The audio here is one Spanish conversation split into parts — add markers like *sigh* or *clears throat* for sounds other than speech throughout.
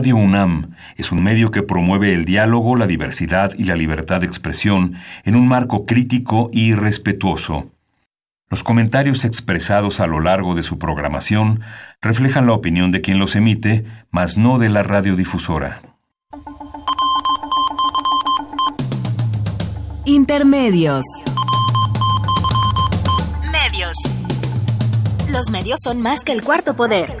Radio UNAM es un medio que promueve el diálogo, la diversidad y la libertad de expresión en un marco crítico y respetuoso. Los comentarios expresados a lo largo de su programación reflejan la opinión de quien los emite, mas no de la radiodifusora. Intermedios. Medios. Los medios son más que el cuarto poder.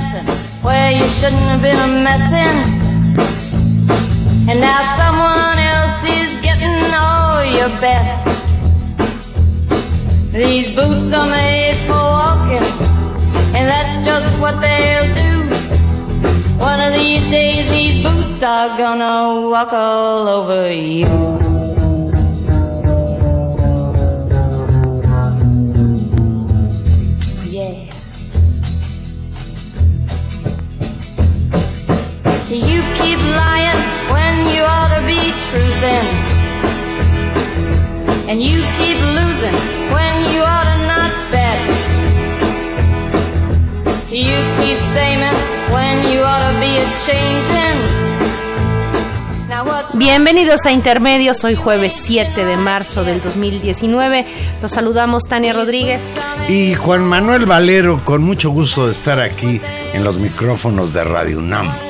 Been a messin' where you shouldn't have been a messin'. And now someone else is getting all your best. These boots are made for walking, and that's just what they'll do. One of these days, these boots are gonna walk all over you. You keep lying when you ought to be truthing. And you keep losing when you ought to not bet. You keep saying Bienvenidos a Intermedios, hoy jueves 7 de marzo del 2019. Los saludamos Tania Rodríguez y Juan Manuel Valero, con mucho gusto de estar aquí en los micrófonos de Radio UNAM.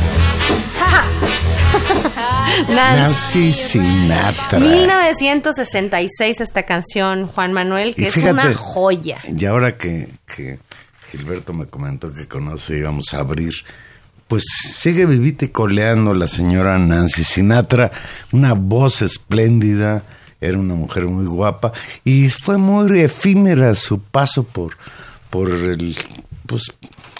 Nancy Sinatra. 1966 esta canción, Juan Manuel, que es una joya. Y ahora que, que Gilberto me comentó que conoce, íbamos a abrir pues sigue vivita y coleando la señora Nancy Sinatra, una voz espléndida, era una mujer muy guapa y fue muy efímera su paso por, por el pues,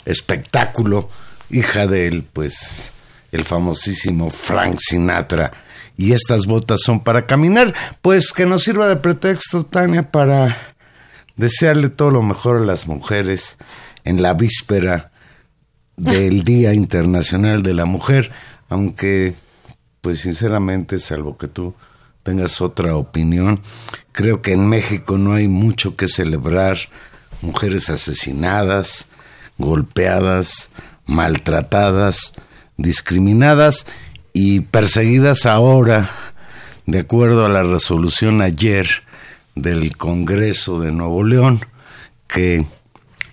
espectáculo, hija de él, pues el famosísimo Frank Sinatra. Y estas botas son para caminar. Pues que nos sirva de pretexto, Tania, para desearle todo lo mejor a las mujeres en la víspera del *laughs* Día Internacional de la Mujer, aunque, pues sinceramente, salvo que tú tengas otra opinión, creo que en México no hay mucho que celebrar. Mujeres asesinadas, golpeadas, maltratadas, discriminadas y perseguidas ahora, de acuerdo a la resolución ayer del Congreso de Nuevo León, que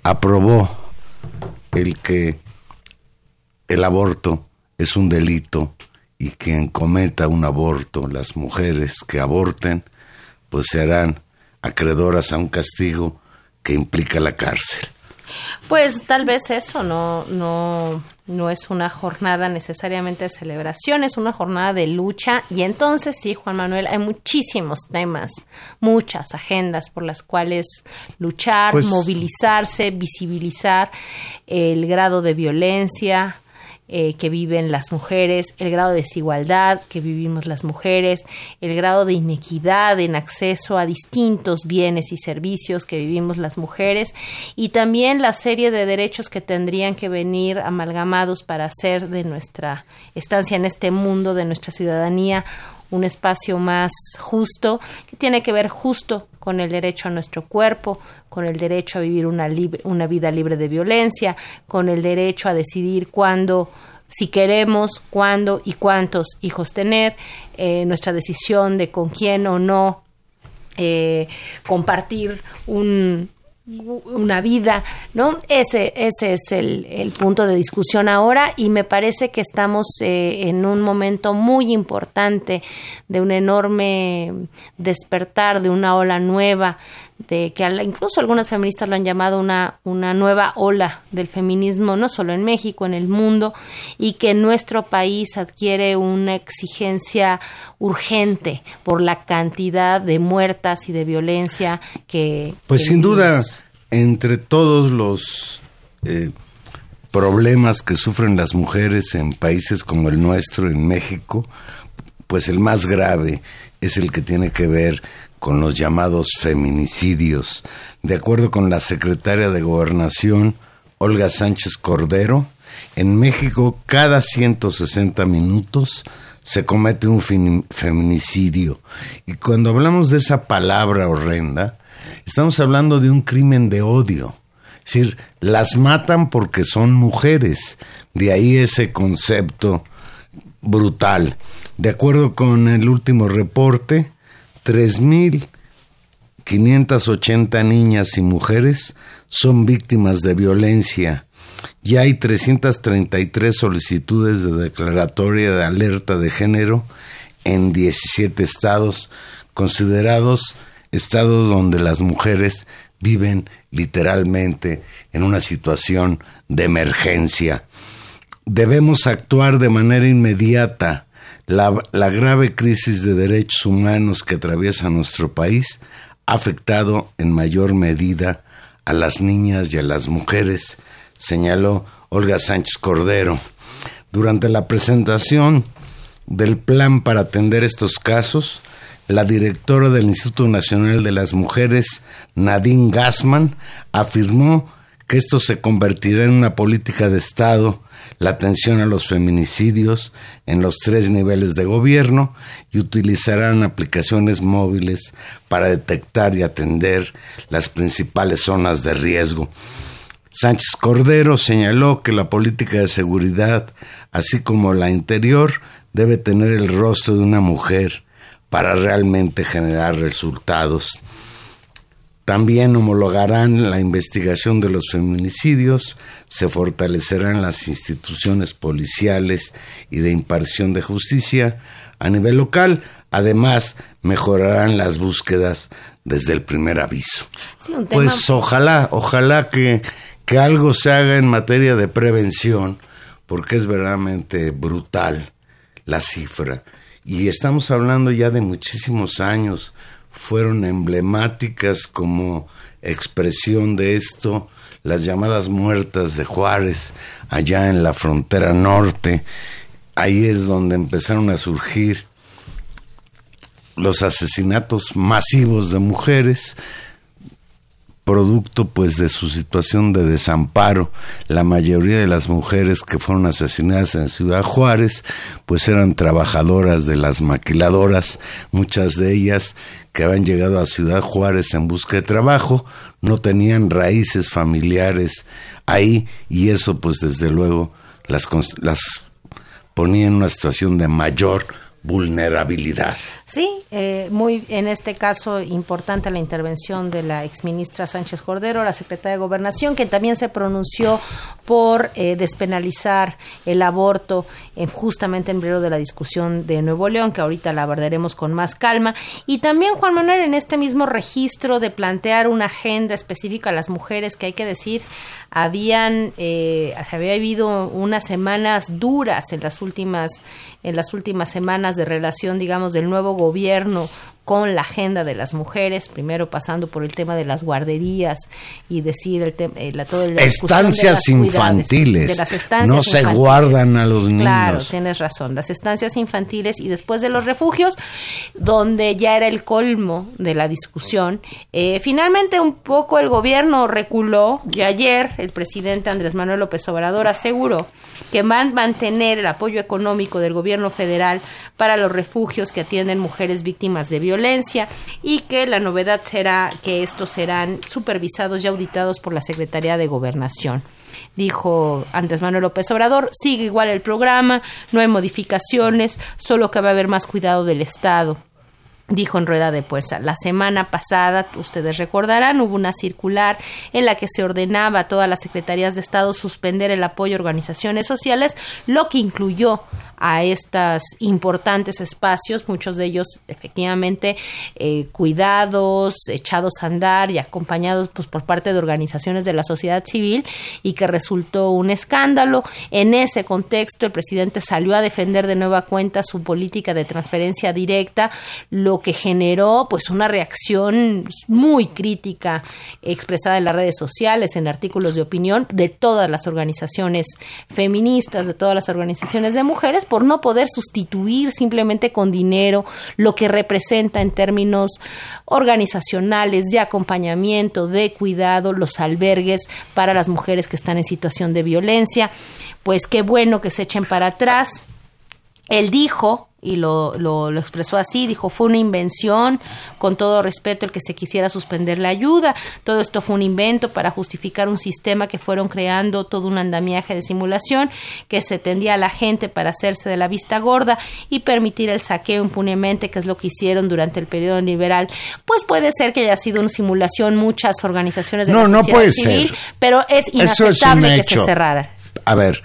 aprobó el que el aborto es un delito y quien cometa un aborto, las mujeres que aborten, pues serán acreedoras a un castigo que implica la cárcel. Pues tal vez eso no, no, no es una jornada necesariamente de celebración, es una jornada de lucha. Y entonces sí, Juan Manuel, hay muchísimos temas, muchas agendas por las cuales luchar, pues movilizarse, visibilizar el grado de violencia, eh, que viven las mujeres, el grado de desigualdad que vivimos las mujeres, el grado de inequidad en acceso a distintos bienes y servicios que vivimos las mujeres y también la serie de derechos que tendrían que venir amalgamados para hacer de nuestra estancia en este mundo, de nuestra ciudadanía, un espacio más justo, que tiene que ver justo con el derecho a nuestro cuerpo, con el derecho a vivir una, una vida libre de violencia, con el derecho a decidir cuándo si queremos, cuándo y cuántos hijos tener, eh, nuestra decisión de con quién o no eh, compartir un, una vida, ¿no? Ese, ese es el, punto de discusión ahora y me parece que estamos eh, en un momento muy importante de un enorme despertar, de una ola nueva, de que incluso algunas feministas lo han llamado una, una nueva ola del feminismo, no solo en México, en el mundo, y que nuestro país adquiere una exigencia urgente por la cantidad de muertas y de violencia que... Pues sin duda, entre todos los... Eh, problemas que sufren las mujeres en países como el nuestro, en México, pues el más grave es el que tiene que ver con los llamados feminicidios. De acuerdo con la secretaria de Gobernación, Olga Sánchez Cordero, en México cada 160 minutos se comete un feminicidio. Y cuando hablamos de esa palabra horrenda, estamos hablando de un crimen de odio. Es decir, las matan porque son mujeres. De ahí ese concepto brutal. De acuerdo con el último reporte, 3.580 niñas y mujeres son víctimas de violencia y hay 333 solicitudes de declaratoria de alerta de género en 17 estados, considerados estados donde las mujeres viven literalmente en una situación de emergencia. Debemos actuar de manera inmediata la, grave crisis de derechos humanos que atraviesa nuestro país ha afectado en mayor medida a las niñas y a las mujeres, señaló Olga Sánchez Cordero. Durante la presentación del plan para atender estos casos, la directora del Instituto Nacional de las Mujeres, Nadine Gassman, afirmó que esto se convertirá en una política de Estado la atención a los feminicidios en los tres niveles de gobierno y utilizarán aplicaciones móviles para detectar y atender las principales zonas de riesgo. Sánchez Cordero señaló que la política de seguridad, así como la interior, debe tener el rostro de una mujer para realmente generar resultados. También homologarán la investigación de los feminicidios, se fortalecerán las instituciones policiales y de impartición de justicia a nivel local. Además, mejorarán las búsquedas desde el primer aviso. Pues ojalá, ojalá que, que algo se haga en materia de prevención, porque es verdaderamente brutal la cifra. Y estamos hablando ya de muchísimos años fueron emblemáticas como expresión de esto las llamadas muertas de Juárez allá en la frontera norte. Ahí es donde empezaron a surgir los asesinatos masivos de mujeres producto pues de su situación de desamparo. La mayoría de las mujeres que fueron asesinadas en Ciudad Juárez pues eran trabajadoras de las maquiladoras, muchas de ellas que habían llegado a Ciudad Juárez en busca de trabajo, no tenían raíces familiares ahí y eso pues desde luego las, las ponía en una situación de mayor vulnerabilidad. Sí, eh, muy en este caso importante la intervención de la exministra Sánchez Cordero, la secretaria de Gobernación, que también se pronunció por eh, despenalizar el aborto justamente en medio de la discusión de Nuevo León, que ahorita la abordaremos con más calma. Y también, Juan Manuel, en este mismo registro de plantear una agenda específica a las mujeres, que hay que decir, habían, eh, había habido unas semanas duras en las últimas, en las últimas semanas de relación, digamos, del nuevo gobierno con la agenda de las mujeres, primero pasando por el tema de las guarderías y decir el tema, eh, todo el estancias infantiles, no se guardan a los niños. Claro, tienes razón, las estancias infantiles y después de los refugios, donde ya era el colmo de la discusión. Eh, finalmente un poco el gobierno reculó y ayer el presidente Andrés Manuel López Obrador aseguró que van a mantener el apoyo económico del gobierno federal para los refugios que atienden mujeres víctimas de violencia y que la novedad será que estos serán supervisados y auditados por la Secretaría de Gobernación dijo Andrés Manuel López Obrador, sigue igual el programa, no hay modificaciones, solo que va a haber más cuidado del Estado. Dijo en rueda de prensa. La semana pasada, ustedes recordarán, hubo una circular en la que se ordenaba a todas las secretarías de Estado suspender el apoyo a organizaciones sociales, lo que incluyó a estos importantes espacios, muchos de ellos efectivamente eh, cuidados, echados a andar y acompañados pues, por parte de organizaciones de la sociedad civil y que resultó un escándalo. En ese contexto, el presidente salió a defender de nueva cuenta su política de transferencia directa, lo que generó pues una reacción muy crítica expresada en las redes sociales, en artículos de opinión de todas las organizaciones feministas, de todas las organizaciones de mujeres, por no poder sustituir simplemente con dinero lo que representa en términos organizacionales, de acompañamiento, de cuidado, los albergues para las mujeres que están en situación de violencia. Pues qué bueno que se echen para atrás. Él dijo y lo, lo, expresó así, dijo, fue una invención, con todo respeto, el que se quisiera suspender la ayuda, todo esto fue un invento para justificar un sistema que fueron creando todo un andamiaje de simulación que se tendía a la gente para hacerse de la vista gorda y permitir el saqueo impunemente, que es lo que hicieron durante el periodo liberal. Pues puede ser que haya sido una simulación, muchas organizaciones de no, la sociedad no puede civil, ser. pero es inaceptable que se cerrara. A ver,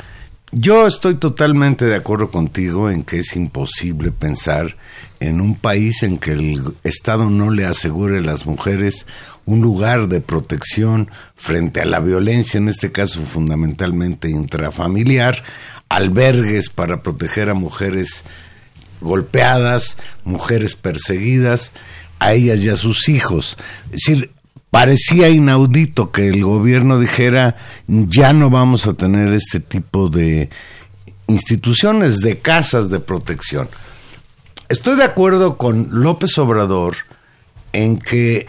yo estoy totalmente de acuerdo contigo en que es imposible pensar en un país en que el Estado no le asegure a las mujeres un lugar de protección frente a la violencia, en este caso fundamentalmente intrafamiliar, albergues para proteger a mujeres golpeadas, mujeres perseguidas, a ellas y a sus hijos. Es decir, parecía inaudito que el gobierno dijera ya no vamos a tener este tipo de instituciones, de casas de protección. Estoy de acuerdo con López Obrador en que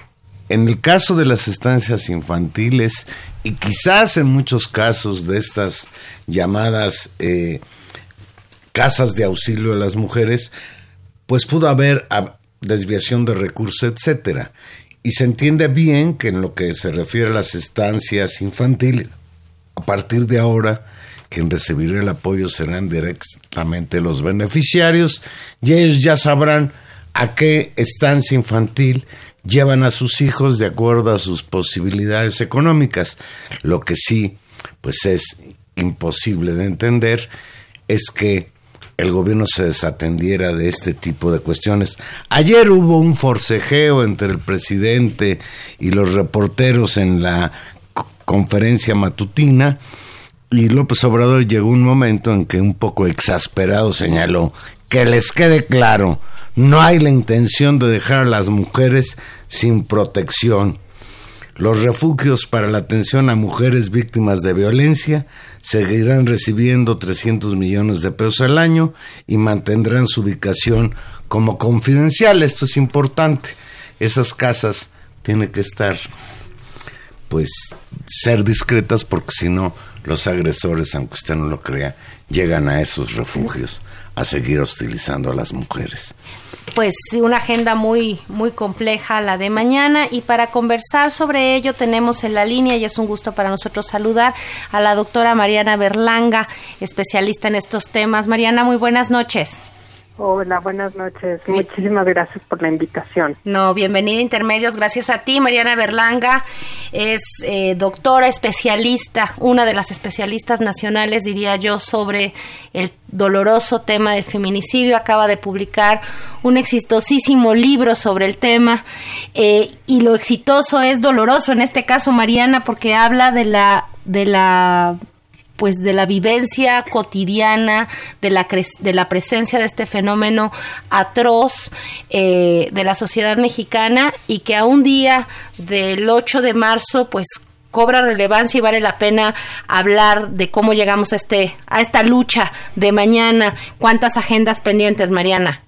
en el caso de las estancias infantiles y quizás en muchos casos de estas llamadas eh, casas de auxilio a las mujeres, pues pudo haber desviación de recursos, etcétera y se entiende bien que en lo que se refiere a las estancias infantiles, a partir de ahora, quien recibirá el apoyo serán directamente los beneficiarios y ellos ya sabrán a qué estancia infantil llevan a sus hijos de acuerdo a sus posibilidades económicas. Lo que sí, pues es imposible de entender es que el gobierno se desatendiera de este tipo de cuestiones. Ayer hubo un forcejeo entre el presidente y los reporteros en la conferencia matutina y López Obrador llegó un momento en que un poco exasperado señaló que les quede claro, no hay la intención de dejar a las mujeres sin protección. Los refugios para la atención a mujeres víctimas de violencia seguirán recibiendo 300 millones de pesos al año y mantendrán su ubicación como confidencial. Esto es importante. Esas casas tienen que estar, pues, ser discretas porque si no, los agresores, aunque usted no lo crea, llegan a esos refugios a seguir hostilizando a las mujeres pues una agenda muy muy compleja la de mañana y para conversar sobre ello tenemos en la línea y es un gusto para nosotros saludar a la doctora Mariana Berlanga, especialista en estos temas. Mariana, muy buenas noches. Hola, buenas noches. Muchísimas gracias por la invitación. No, bienvenida a Intermedios. Gracias a ti, Mariana Berlanga. Es eh, doctora especialista, una de las especialistas nacionales, diría yo, sobre el doloroso tema del feminicidio. Acaba de publicar un exitosísimo libro sobre el tema. Eh, y lo exitoso es doloroso en este caso, Mariana, porque habla de la de la pues de la vivencia cotidiana, de la, de la presencia de este fenómeno atroz eh, de la sociedad mexicana y que a un día del 8 de marzo pues cobra relevancia y vale la pena hablar de cómo llegamos a este a esta lucha de mañana, cuántas agendas pendientes, Mariana.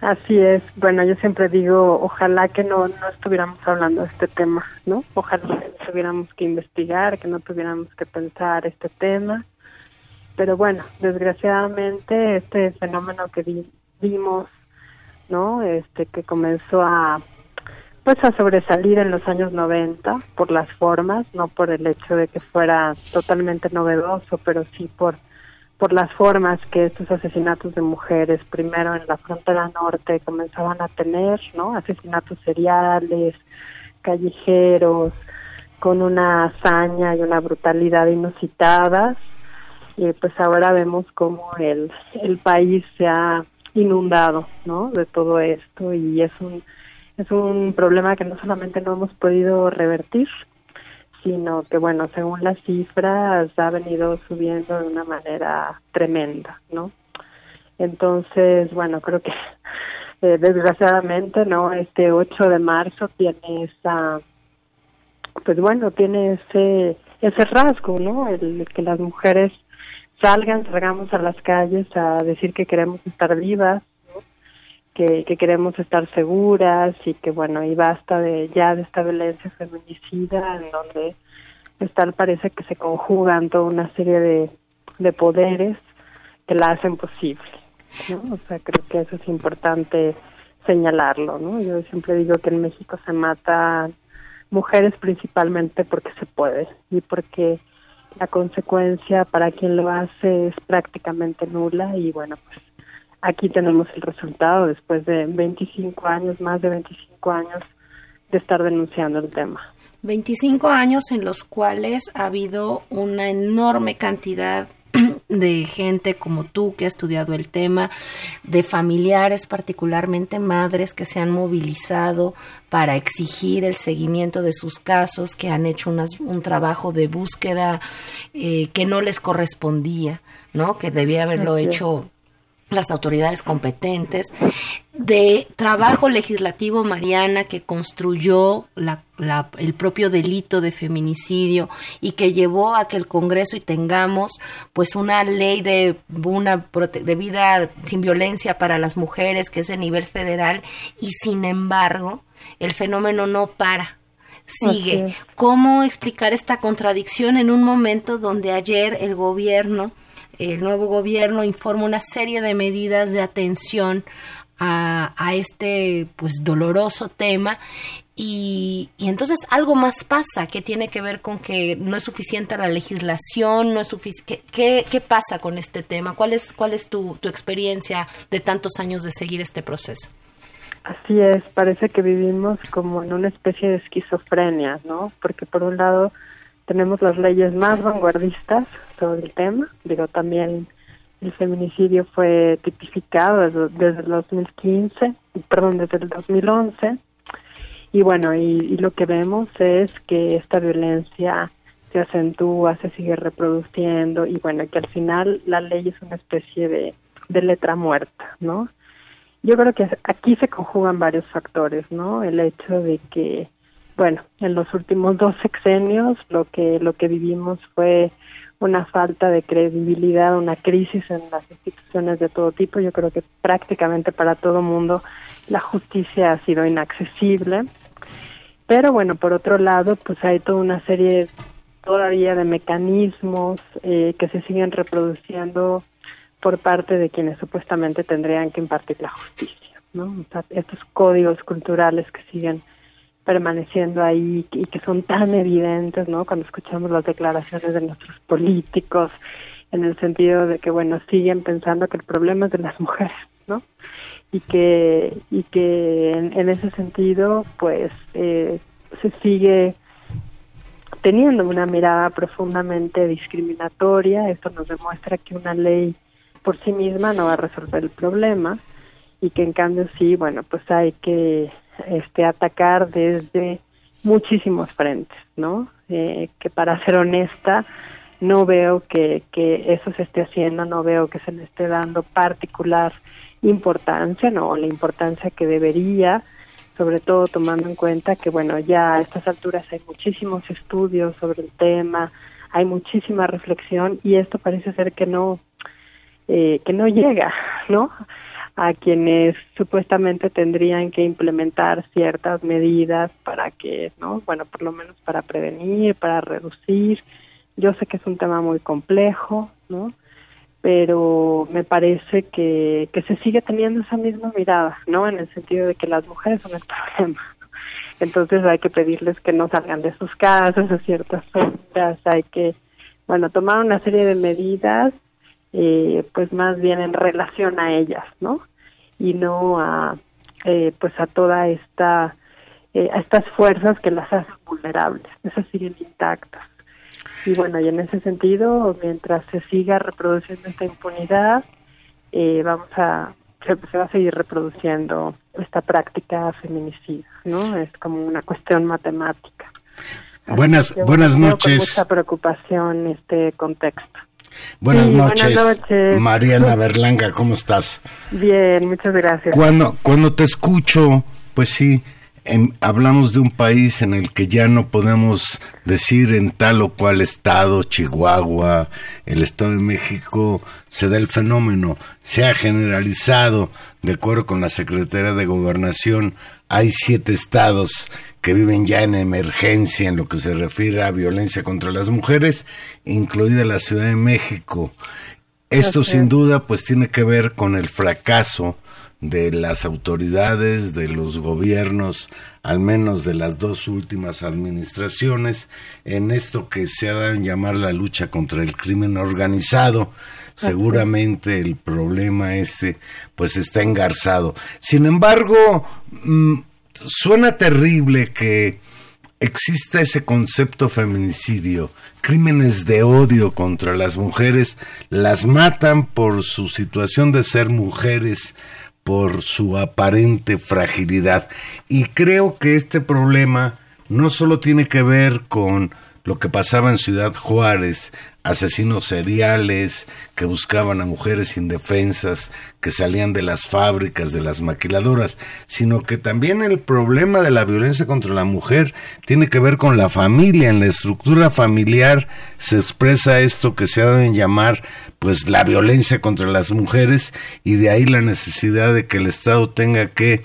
Así es. Bueno, yo siempre digo, ojalá que no, no estuviéramos hablando de este tema, ¿no? Ojalá que no tuviéramos que investigar, que no tuviéramos que pensar este tema. Pero bueno, desgraciadamente este fenómeno que vimos, ¿no? Este que comenzó a pues a sobresalir en los años 90 por las formas, no por el hecho de que fuera totalmente novedoso, pero sí por por las formas que estos asesinatos de mujeres, primero en la frontera norte, comenzaban a tener, ¿no? Asesinatos seriales, callejeros, con una hazaña y una brutalidad inusitadas. Y pues ahora vemos cómo el, el país se ha inundado, ¿no? De todo esto y es un, es un problema que no solamente no hemos podido revertir, sino que, bueno, según las cifras, ha venido subiendo de una manera tremenda, ¿no? Entonces, bueno, creo que *laughs* eh, desgraciadamente, ¿no? Este 8 de marzo tiene esa, pues bueno, tiene ese, ese rasgo, ¿no? El que las mujeres salgan, salgamos a las calles a decir que queremos estar vivas, que, queremos estar seguras y que bueno y basta de ya de esta violencia feminicida en donde tal parece que se conjugan toda una serie de, de poderes que la hacen posible ¿no? o sea creo que eso es importante señalarlo no yo siempre digo que en México se matan mujeres principalmente porque se puede y porque la consecuencia para quien lo hace es prácticamente nula y bueno pues aquí tenemos el resultado después de 25 años, más de 25 años de estar denunciando el tema. 25 años en los cuales ha habido una enorme cantidad *clears throat* de gente como tú que ha estudiado el tema, de familiares, particularmente madres que se han movilizado para exigir el seguimiento de sus casos, que han hecho un trabajo de búsqueda eh, que no les correspondía, ¿no? Que debía haberlo hecho las autoridades competentes, de trabajo legislativo, Mariana, que construyó la, el propio delito de feminicidio y que llevó a que el Congreso y tengamos pues una ley de una de vida sin violencia para las mujeres que es de nivel federal y sin embargo el fenómeno no para sigue. ¿Cómo explicar esta contradicción en un momento donde ayer el gobierno el nuevo gobierno informa una serie de medidas de atención a, este pues doloroso tema y, y, entonces algo más pasa que tiene que ver con que no es suficiente la legislación, no es suficiente. ¿Qué, ¿Qué, pasa con este tema? ¿Cuál es, cuál es tu, tu experiencia de tantos años de seguir este proceso? Así es, parece que vivimos como en una especie de esquizofrenia, ¿no? Porque por un lado tenemos las leyes más vanguardistas sobre el tema. Digo, también el feminicidio fue tipificado desde, el 2015, perdón, desde el 2011. Y bueno, y, lo que vemos es que esta violencia se acentúa, se sigue reproduciendo y bueno, que al final la ley es una especie de, de letra muerta, ¿no? Yo creo que aquí se conjugan varios factores, ¿no? El hecho de que bueno, en los últimos dos sexenios lo que lo que vivimos fue una falta de credibilidad, una crisis en las instituciones de todo tipo. Yo creo que prácticamente para todo mundo la justicia ha sido inaccesible. Pero bueno, por otro lado, pues hay toda una serie todavía de mecanismos eh, que se siguen reproduciendo por parte de quienes supuestamente tendrían que impartir la justicia, ¿no? Estos códigos culturales que siguen permaneciendo ahí y que son tan evidentes, ¿no? Cuando escuchamos las declaraciones de nuestros políticos, en el sentido de que, bueno, siguen pensando que el problema es de las mujeres, ¿no? Y que, y que en, ese sentido, pues, eh, se sigue teniendo una mirada profundamente discriminatoria. Esto nos demuestra que una ley por sí misma no va a resolver el problema y que en cambio sí, bueno, pues hay que este, atacar desde muchísimos frentes, ¿no? Eh, que para ser honesta, no veo que, que eso se esté haciendo, no veo que se le esté dando particular importancia, ¿no? La importancia que debería, sobre todo tomando en cuenta que, bueno, ya a estas alturas hay muchísimos estudios sobre el tema, hay muchísima reflexión y esto parece ser que no, eh, que no llega, ¿no? A quienes supuestamente tendrían que implementar ciertas medidas para que, ¿no? Bueno, por lo menos para prevenir, para reducir. Yo sé que es un tema muy complejo, ¿no? Pero me parece que, que se sigue teniendo esa misma mirada, ¿no? En el sentido de que las mujeres son el *laughs* problema. Entonces hay que pedirles que no salgan de sus casas a ciertas horas, hay que, bueno, tomar una serie de medidas eh, pues más bien en relación a ellas, ¿no? Y no a, eh, pues a toda esta, eh, a estas fuerzas que las hacen vulnerables, esas siguen intactas. Y bueno, y en ese sentido, mientras se siga reproduciendo esta impunidad, eh, vamos a se, se, va a seguir reproduciendo esta práctica feminicida, ¿no? Es como una cuestión matemática. Buenas, buenas noches. Con mucha preocupación este contexto. Buenas, Sí, noches, buenas noches. Mariana Berlanga, ¿cómo estás? Bien, muchas gracias. Cuando, cuando te escucho, pues sí, em, hablamos de un país en el que ya no podemos decir en tal o cual estado, Chihuahua, el Estado de México, se da el fenómeno, se ha generalizado, de acuerdo con la Secretaría de Gobernación, hay siete estados que viven ya en emergencia en lo que se refiere a violencia contra las mujeres, incluida la Ciudad de México. Esto sin duda pues tiene que ver con el fracaso de las autoridades, de los gobiernos, al menos de las dos últimas administraciones, en esto que se ha dado en llamar la lucha contra el crimen organizado. Seguramente el problema este pues está engarzado. Sin embargo, mm, suena terrible que exista ese concepto feminicidio, crímenes de odio contra las mujeres, las matan por su situación de ser mujeres, por su aparente fragilidad. Y creo que este problema no solo tiene que ver con lo que pasaba en Ciudad Juárez, asesinos seriales que buscaban a mujeres indefensas, que salían de las fábricas, de las maquiladoras, sino que también el problema de la violencia contra la mujer tiene que ver con la familia. En la estructura familiar se expresa esto que se ha dado en llamar pues la violencia contra las mujeres y de ahí la necesidad de que el Estado tenga que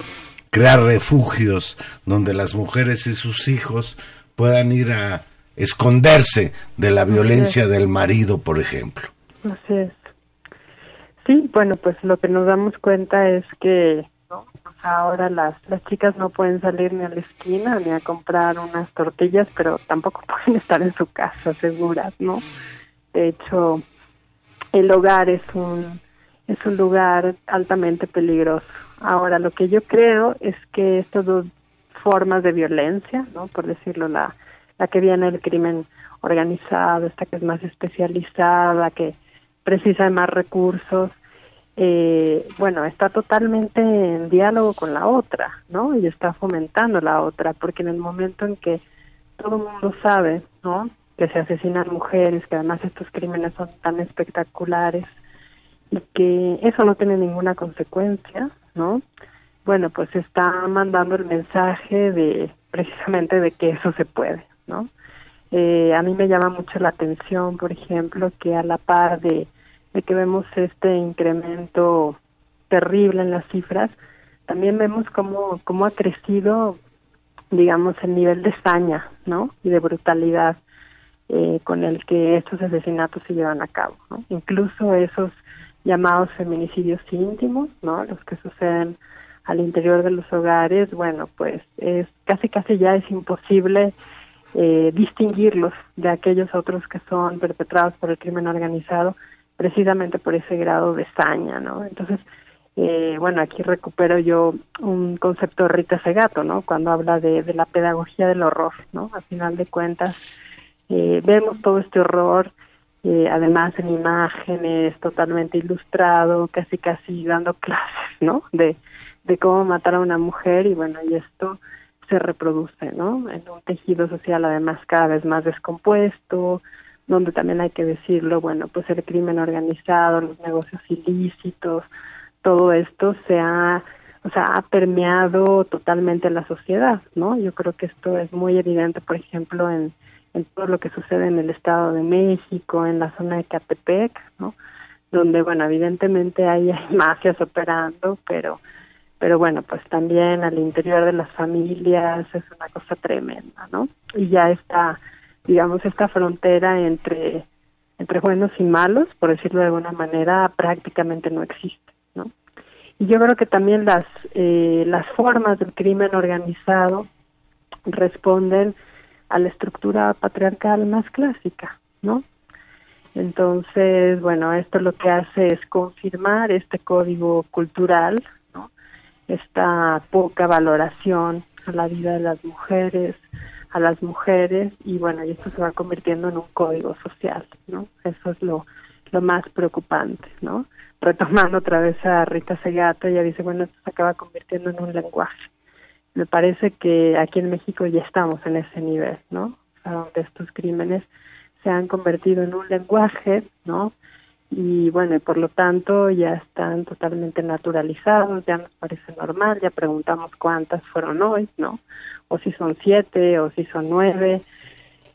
crear refugios donde las mujeres y sus hijos puedan ir a esconderse de la violencia del marido, por ejemplo. Así es. Sí, bueno, pues lo que nos damos cuenta es que ¿no? Ahora las, las chicas no pueden salir ni a la esquina ni a comprar unas tortillas, pero tampoco *laughs* pueden estar en su casa seguras, ¿no? De hecho, el hogar es un es un lugar altamente peligroso. Ahora, lo que yo creo es que estas dos formas de violencia, ¿no? Por decirlo, la, que viene del crimen organizado, esta que es más especializada, que precisa de más recursos, eh, bueno, está totalmente en diálogo con la otra, ¿no? Y está fomentando la otra, porque en el momento en que todo el mundo sabe, ¿no? Que se asesinan mujeres, que además estos crímenes son tan espectaculares y que eso no tiene ninguna consecuencia, ¿no? Bueno, pues está mandando el mensaje de precisamente de que eso se puede, ¿no? Eh, a mí me llama mucho la atención, por ejemplo, que a la par de, de que vemos este incremento terrible en las cifras, también vemos cómo, cómo ha crecido, digamos, el nivel de saña, ¿no? Y de brutalidad eh, con el que estos asesinatos se llevan a cabo, ¿no? Incluso esos llamados feminicidios íntimos, ¿no? Los que suceden al interior de los hogares, bueno, pues es casi casi ya es imposible eh, distinguirlos de aquellos otros que son perpetrados por el crimen organizado precisamente por ese grado de saña, ¿no? Entonces, eh, bueno, aquí recupero yo un concepto de Rita Segato, ¿no? Cuando habla de, la pedagogía del horror, ¿no? A final de cuentas, eh, vemos todo este horror, eh, además en imágenes, totalmente ilustrado, casi casi dando *laughs* clases, ¿no? De cómo matar a una mujer y bueno, y esto se reproduce, ¿no? En un tejido social además cada vez más descompuesto, donde también hay que decirlo, bueno, pues el crimen organizado, los negocios ilícitos, todo esto se ha, o sea, ha permeado totalmente la sociedad, ¿no? Yo creo que esto es muy evidente, por ejemplo, en, todo lo que sucede en el Estado de México, en la zona de Catepec, ¿no? Donde, bueno, evidentemente hay, *laughs* hay mafias operando, pero pero bueno, pues también al interior de las familias es una cosa tremenda, ¿no? Y ya está, digamos, esta frontera entre, entre buenos y malos, por decirlo de alguna manera, prácticamente no existe, ¿no? Y yo creo que también las, eh, las formas del crimen organizado responden a la estructura patriarcal más clásica, ¿no? Entonces, bueno, esto lo que hace es confirmar este código cultural. Esta poca valoración a la vida de las mujeres, a las mujeres, y bueno, y esto se va convirtiendo en un código social, ¿no? Eso es lo, lo más preocupante, ¿no? Retomando otra vez a Rita Segato, ella dice, bueno, esto se acaba convirtiendo en un lenguaje. Me parece que aquí en México ya estamos en ese nivel, ¿no? O sea, donde estos crímenes se han convertido en un lenguaje, ¿no? Y bueno, y por lo tanto ya están totalmente naturalizados, ya nos parece normal, ya preguntamos cuántas fueron hoy, ¿no? O si son siete, o si son nueve.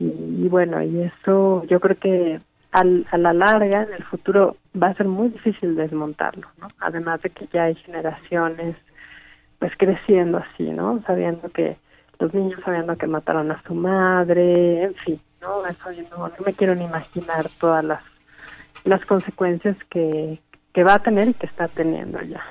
Y, bueno, y eso yo creo que al, a la larga, en el futuro, va a ser muy difícil desmontarlo, ¿no? Además de que ya hay generaciones pues creciendo así, ¿no? Sabiendo que los niños sabiendo que mataron a su madre, en fin, ¿no? Eso yo no, me quiero ni imaginar todas las, las consecuencias que, que va a tener y que está teniendo ya.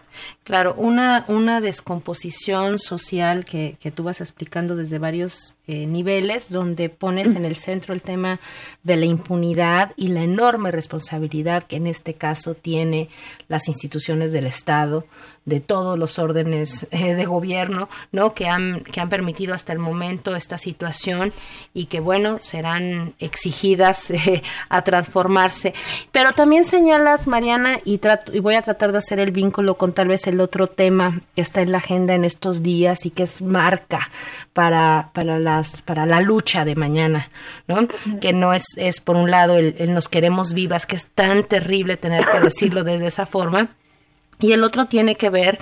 Claro, una, una descomposición social que, que tú vas explicando desde varios eh, niveles, donde pones en el centro el tema de la impunidad y la enorme responsabilidad que en este caso tiene las instituciones del Estado, de todos los órdenes eh, de gobierno, ¿no? Que han, que han permitido hasta el momento esta situación y que, bueno, serán exigidas *laughs* eh, a transformarse. Pero también señalas, Mariana, y, trato, y voy a tratar de hacer el vínculo con tal vez el otro tema que está en la agenda en estos días y que es marca para, para, las, para la lucha de mañana, ¿no? Que no es, es por un lado el, el nos queremos vivas, que es tan terrible tener que decirlo desde esa forma y el otro tiene que ver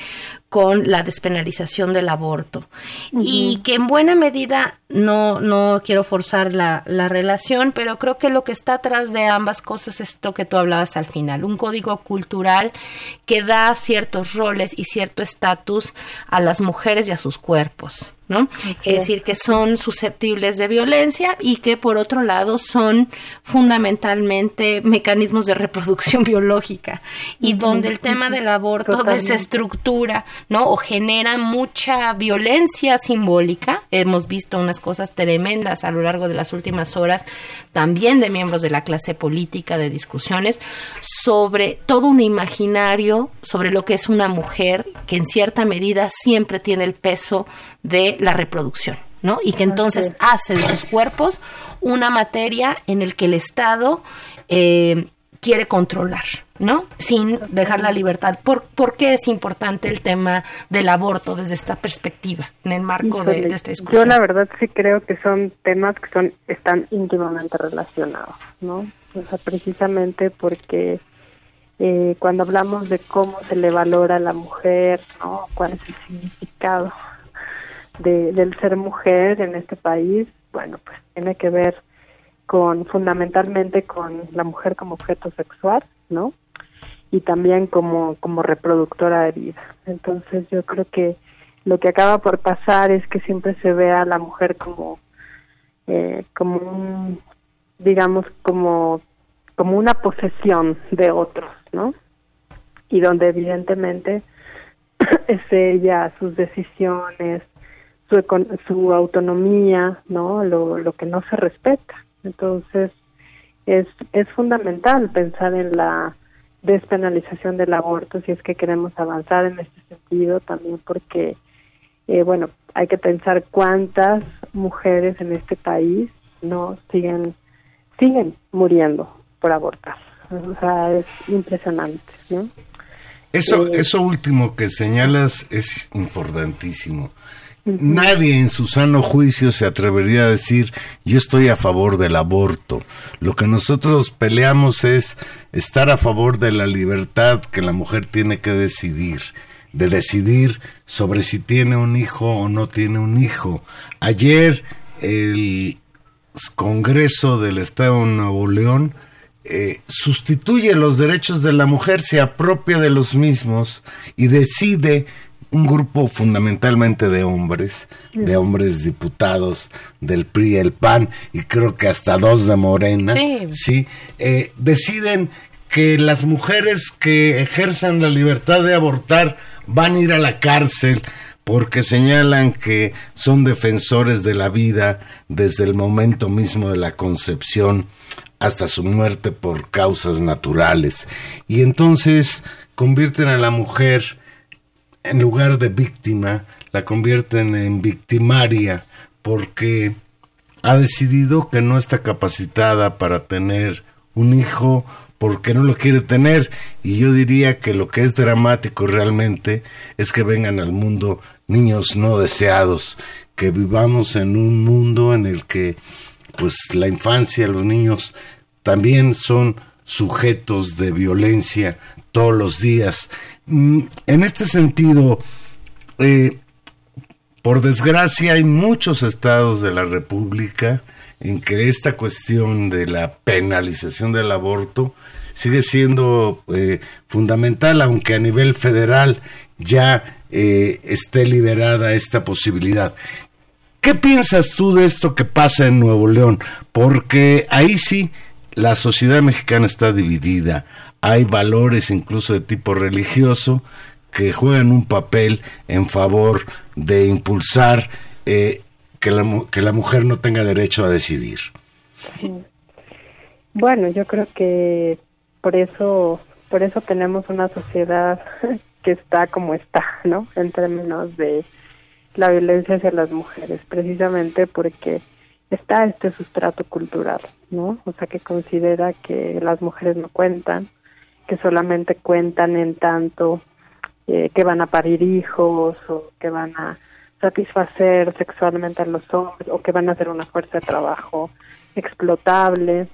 con la despenalización del aborto. Y que en buena medida no no quiero forzar la, la, relación pero creo que lo que está atrás de ambas cosas es esto que tú hablabas al final un código cultural que da ciertos roles y cierto estatus a las mujeres y a sus cuerpos ¿no? Es decir, que son susceptibles de violencia y que por otro lado son fundamentalmente mecanismos de reproducción *laughs* biológica y donde el tema del aborto desestructura, ¿no? O genera mucha violencia simbólica. Hemos visto unas cosas tremendas a lo largo de las últimas horas, también de miembros de la clase política, de discusiones sobre todo un imaginario sobre lo que es una mujer que en cierta medida siempre tiene el peso de la reproducción, ¿no? Y que entonces hace de sus cuerpos una materia en el que el Estado eh, quiere controlar, ¿no? Sin dejar la libertad. ¿Por, ¿Por, qué es importante el tema del aborto desde esta perspectiva, en el marco de, de, esta discusión? Yo la verdad sí creo que son temas que son están íntimamente relacionados, ¿no? O sea, precisamente porque eh, cuando hablamos de cómo se le valora a la mujer, ¿no? ¿Cuál es el significado de, del ser mujer en este país? Bueno, pues tiene que ver con fundamentalmente con la mujer como objeto sexual, ¿no? Y también como como reproductora de vida. Entonces yo creo que lo que acaba por pasar es que siempre se ve a la mujer como eh, como un digamos como como una posesión de otros, ¿no? Y donde evidentemente *clears throat* es ella, sus decisiones, su, su autonomía, ¿no? Lo, lo que no se respeta. Entonces, es, es fundamental pensar en la despenalización del aborto si es que queremos avanzar en este sentido, también porque, eh, bueno, hay que pensar cuántas mujeres en este país no siguen siguen muriendo por abortar. O sea, es impresionante, ¿no? Eso, eh, eso último que señalas es importantísimo. Nadie en su sano juicio se atrevería a decir yo estoy a favor del aborto. Lo que nosotros peleamos es estar a favor de la libertad que la mujer tiene que decidir, de decidir sobre si tiene un hijo o no tiene un hijo. Ayer el Congreso del Estado de Nuevo León eh, sustituye los derechos de la mujer, se apropia de los mismos y decide un grupo fundamentalmente de hombres, de hombres diputados del PRI, el PAN y creo que hasta dos de Morena, sí, eh, deciden que las mujeres que ejerzan la libertad de abortar van a ir a la cárcel porque señalan que son defensores de la vida desde el momento mismo de la concepción hasta su muerte por causas naturales. Y entonces convierten a la mujer, en lugar de víctima, la convierten en victimaria porque ha decidido que no está capacitada para tener un hijo porque no lo quiere tener. Y yo diría que lo que es dramático realmente es que vengan al mundo niños no deseados, que vivamos en un mundo en el que pues la infancia, los niños también son sujetos de violencia todos los días. Mm, en este sentido, eh, por desgracia hay muchos estados de la República en que esta cuestión de la penalización del aborto sigue siendo eh, fundamental, aunque a nivel federal ya eh, esté liberada esta posibilidad. ¿Qué piensas tú de esto que pasa en Nuevo León? Porque ahí sí la sociedad mexicana está dividida. Hay valores incluso de tipo religioso que juegan un papel en favor de impulsar eh, que, la, que la mujer no tenga derecho a decidir. Bueno, yo creo que por eso, por eso tenemos una sociedad *laughs* que está como está, ¿no? En términos de la violencia hacia las mujeres, precisamente porque está este sustrato cultural, ¿no? O sea, que considera que las mujeres no cuentan, que solamente cuentan en tanto eh, que van a parir hijos o que van a satisfacer sexualmente a los hombres o que van a ser una fuerza de trabajo explotable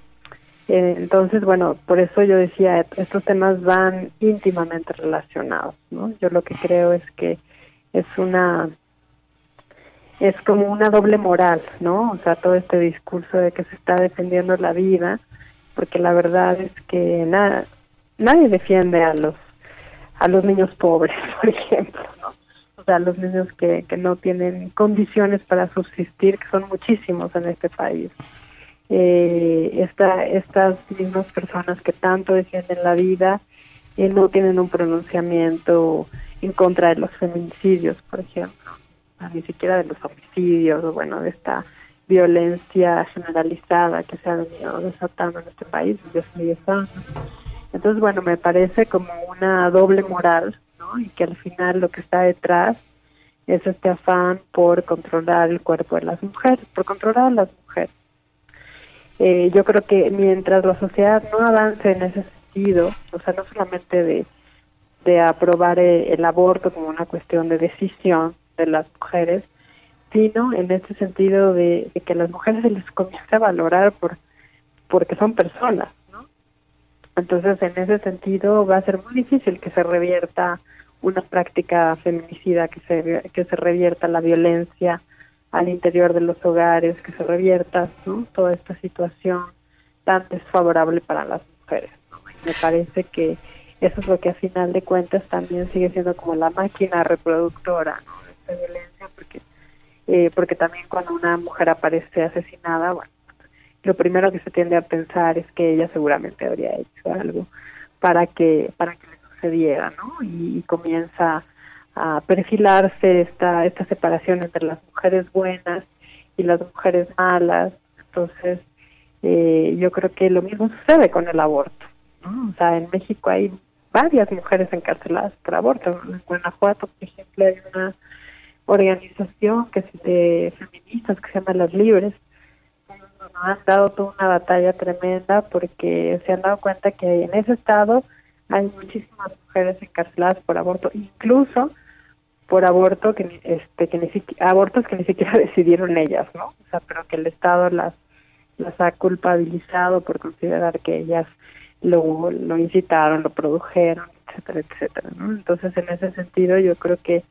eh, entonces, bueno, por eso yo decía, estos temas van íntimamente relacionados, ¿no? Yo lo que creo es que es una es como una doble moral, ¿no? O sea, todo este discurso de que se está defendiendo la vida, porque la verdad es que nada, nadie defiende a los a los niños pobres, *laughs* por ejemplo, ¿no? O sea, los niños que, que no tienen condiciones para subsistir, que son muchísimos en este país eh, esta, estas mismas personas que tanto defienden la vida eh, no tienen un pronunciamiento en contra de los feminicidios, por ejemplo, ni siquiera de los homicidios, o bueno, de esta violencia generalizada que se ha venido desatando en este país desde hace 10 años. Entonces, bueno, me parece como una doble moral, ¿no? Y que al final lo que está detrás es este afán por controlar el cuerpo de las mujeres, por controlar a las mujeres. Eh, yo creo que mientras la sociedad no avance en ese sentido, o sea, no solamente de, de aprobar eh, el, aborto como una cuestión de decisión de las mujeres, sino en este sentido de, que a las mujeres se les comience a valorar por porque son personas. Entonces, en ese sentido, va a ser muy difícil que se revierta una práctica feminicida, que se, que se revierta la violencia al interior de los hogares, que se revierta toda esta situación tan desfavorable para las mujeres. me parece que eso es lo que a final de cuentas también sigue siendo como la máquina reproductora de esta violencia, porque, eh, porque también cuando una mujer aparece asesinada, bueno, lo primero que se tiende a pensar es que ella seguramente habría hecho algo para que para que le sucediera, ¿no? y comienza a perfilarse esta, esta separación entre las mujeres buenas y las mujeres malas. Entonces, eh, yo creo que lo mismo sucede con el aborto. O sea, en México hay varias mujeres encarceladas por aborto. En Guanajuato, por ejemplo, hay una organización que es de feministas que se llama Las Libres. Han dado toda una batalla tremenda porque se han dado cuenta que en ese estado hay muchísimas mujeres encarceladas por aborto, incluso por aborto que este que ni abortos que ni siquiera *laughs* decidieron ellas, ¿no? O sea, pero que el Estado las las ha culpabilizado por considerar que ellas lo, lo incitaron, lo produjeron, etcétera, etcétera, ¿no? Entonces, en ese sentido, yo creo que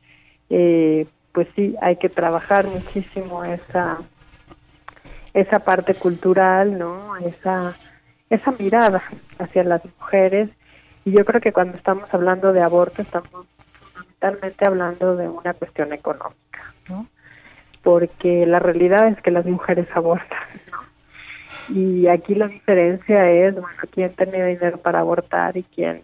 eh, pues sí hay que trabajar muchísimo esa esa parte cultural, ¿no? Esa esa mirada hacia las mujeres y yo creo que cuando estamos hablando de aborto estamos fundamentalmente hablando de una cuestión económica, ¿no? Porque la realidad es que las mujeres abortan, ¿no? Y aquí la diferencia es, bueno, quién tiene dinero para abortar y quién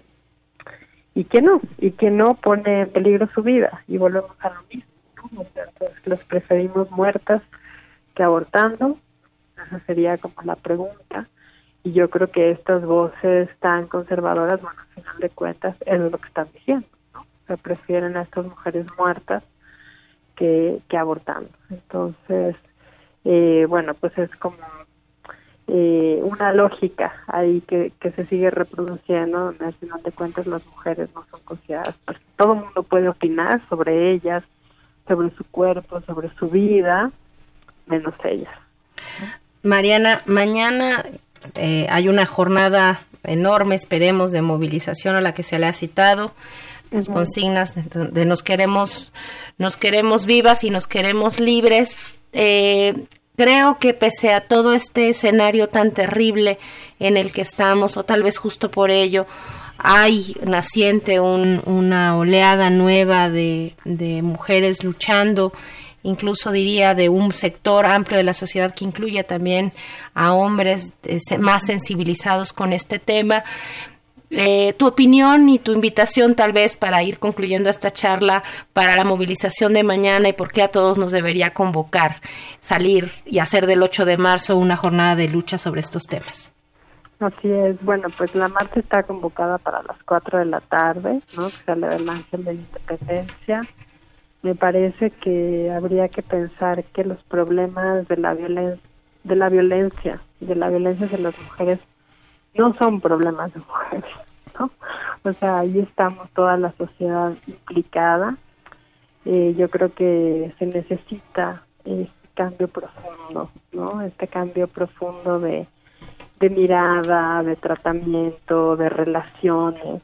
y quién no, y quién no pone en peligro su vida y volvemos a lo mismo, ¿no? entonces los preferimos muertas que abortando, esa sería como la pregunta Y yo creo que estas voces tan conservadoras, bueno, al final de cuentas, es lo que están diciendo, ¿no? O sea, prefieren a estas mujeres muertas que, que abortando. Entonces, eh, bueno, pues es como eh, una lógica ahí que, que se sigue reproduciendo, donde al final de cuentas las mujeres no son consideradas. Todo el mundo puede opinar sobre ellas, sobre su cuerpo, sobre su vida, menos ellas. Mariana, mañana eh, hay una jornada enorme, esperemos, de movilización a la que se le ha citado. Las consignas de, de, nos queremos, nos queremos vivas y nos queremos libres. Eh, creo que pese a todo este escenario tan terrible en el que estamos, o tal vez justo por ello, hay naciente un, una oleada nueva de, de mujeres luchando incluso diría de un sector amplio de la sociedad que incluye también a hombres eh, más sensibilizados con este tema. Eh, tu opinión y tu invitación tal vez para ir concluyendo esta charla para la movilización de mañana y por qué a todos nos debería convocar salir y hacer del 8 de marzo una jornada de lucha sobre estos temas. Así es, bueno, pues la marcha está convocada para las 4 de la tarde, ¿no? Que Ángel de Independencia. Me parece que habría que pensar que los problemas de la violencia, de la violencia, de la violencia de las mujeres no son problemas de mujeres, ¿no? O sea, ahí estamos toda la sociedad implicada. Eh, yo creo que se necesita este cambio profundo, ¿no? Este cambio profundo de de mirada, de tratamiento, de relaciones.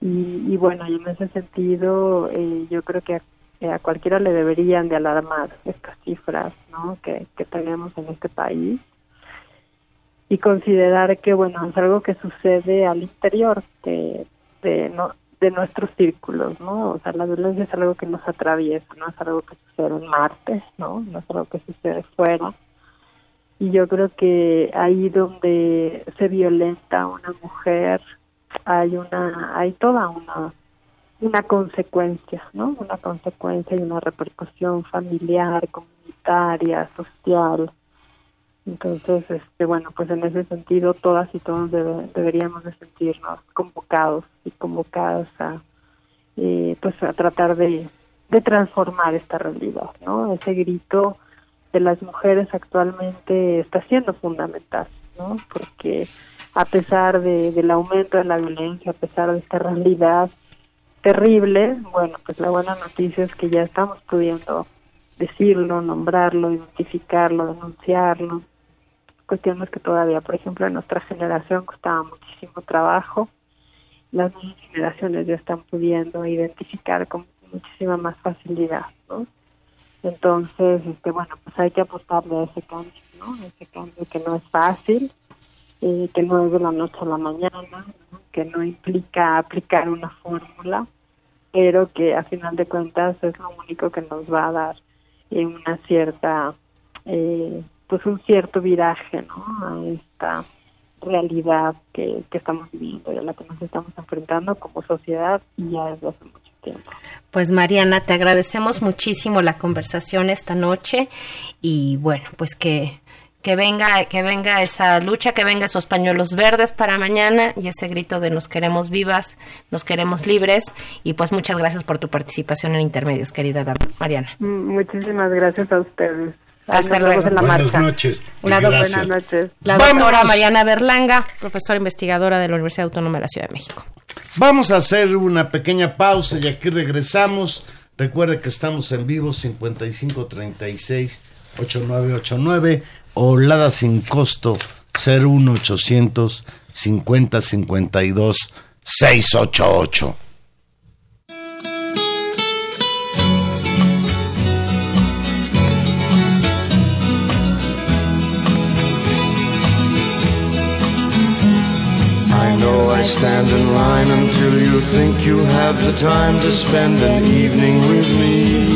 Y, y bueno, y en ese sentido, eh, yo creo que a, a, cualquiera le deberían de alarmar estas cifras ¿no? que, que tenemos en este país y considerar que, bueno, es algo que sucede al interior de, de, no, de nuestros círculos, ¿no? O sea, la violencia es algo que nos atraviesa, no es algo que sucede en Marte, ¿no? No es algo que sucede fuera y yo creo que ahí donde se violenta a una mujer hay una hay toda una una consecuencia no una consecuencia y una repercusión familiar comunitaria social. Entonces este bueno pues en ese sentido todas y todos debe, deberíamos de sentirnos convocados y convocadas a eh, pues a tratar de de transformar esta realidad no ese grito de las mujeres actualmente está siendo fundamental, ¿no? Porque a pesar de, del aumento de la violencia, a pesar de esta realidad terrible, bueno, pues la buena noticia es que ya estamos pudiendo decirlo, nombrarlo, identificarlo, denunciarlo. Cuestiones que todavía, por ejemplo, en nuestra generación costaba muchísimo trabajo. Las nuevas generaciones ya están pudiendo identificar con muchísima más facilidad, ¿no? Entonces, este, bueno, pues hay que apostarle a ese cambio, ¿no? Ese cambio que no es fácil, eh, que no es de la noche a la mañana, que no implica aplicar una fórmula, pero que a final de cuentas es lo único que nos va a dar eh, una cierta, eh, pues un cierto viraje, ¿no? A esta realidad que, que estamos viviendo y a la que nos estamos enfrentando como sociedad y ya desde hace mucho tiempo. Pues Mariana, te agradecemos muchísimo la conversación esta noche y bueno, pues que que venga, que venga esa lucha, que venga esos pañuelos verdes para mañana y ese grito de nos queremos vivas, nos queremos libres y pues muchas gracias por tu participación en Intermedios, querida Mariana. Muchísimas gracias a ustedes. Hasta luego. En la Buenas marcha. noches. La. Buenas noches. la doctora Mariana Berlanga, profesora investigadora de la Universidad Autónoma de la Ciudad de México. Vamos a hacer una pequeña pausa y aquí regresamos. Recuerde que estamos en vivo 5536 8989 o Lada sin costo 01800 5052 688. I know I stand in line until you think you have the time to spend an evening with me.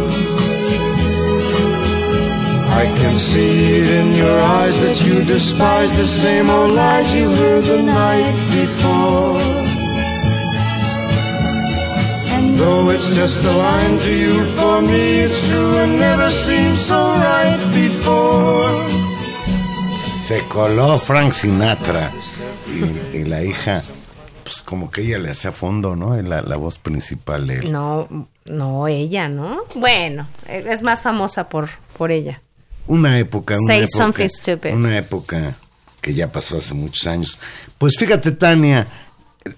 I can see it in your eyes that you despise the same old lies you heard the night before. And though it's just a line to you, for me it's true and never seemed so right before. Se coló Frank Sinatra y, y la hija, pues como que ella le hacía fondo, ¿no? La, la voz principal de él. No, no, ella, ¿no? Bueno, es más famosa por, por ella. Una época, una Say época, something stupid. una época que ya pasó hace muchos años. Pues fíjate, Tania,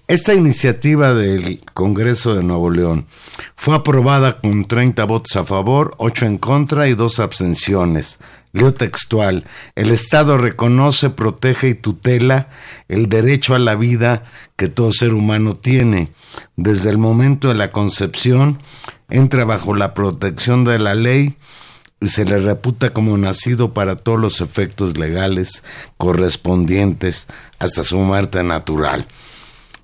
esta iniciativa del Congreso de Nuevo León fue aprobada con 30 votos a favor, 8 en contra y 2 abstenciones. Leo textual, el Estado reconoce, protege y tutela el derecho a la vida que todo ser humano tiene. Desde el momento de la concepción, entra bajo la protección de la ley se le reputa como nacido para todos los efectos legales correspondientes hasta su muerte natural.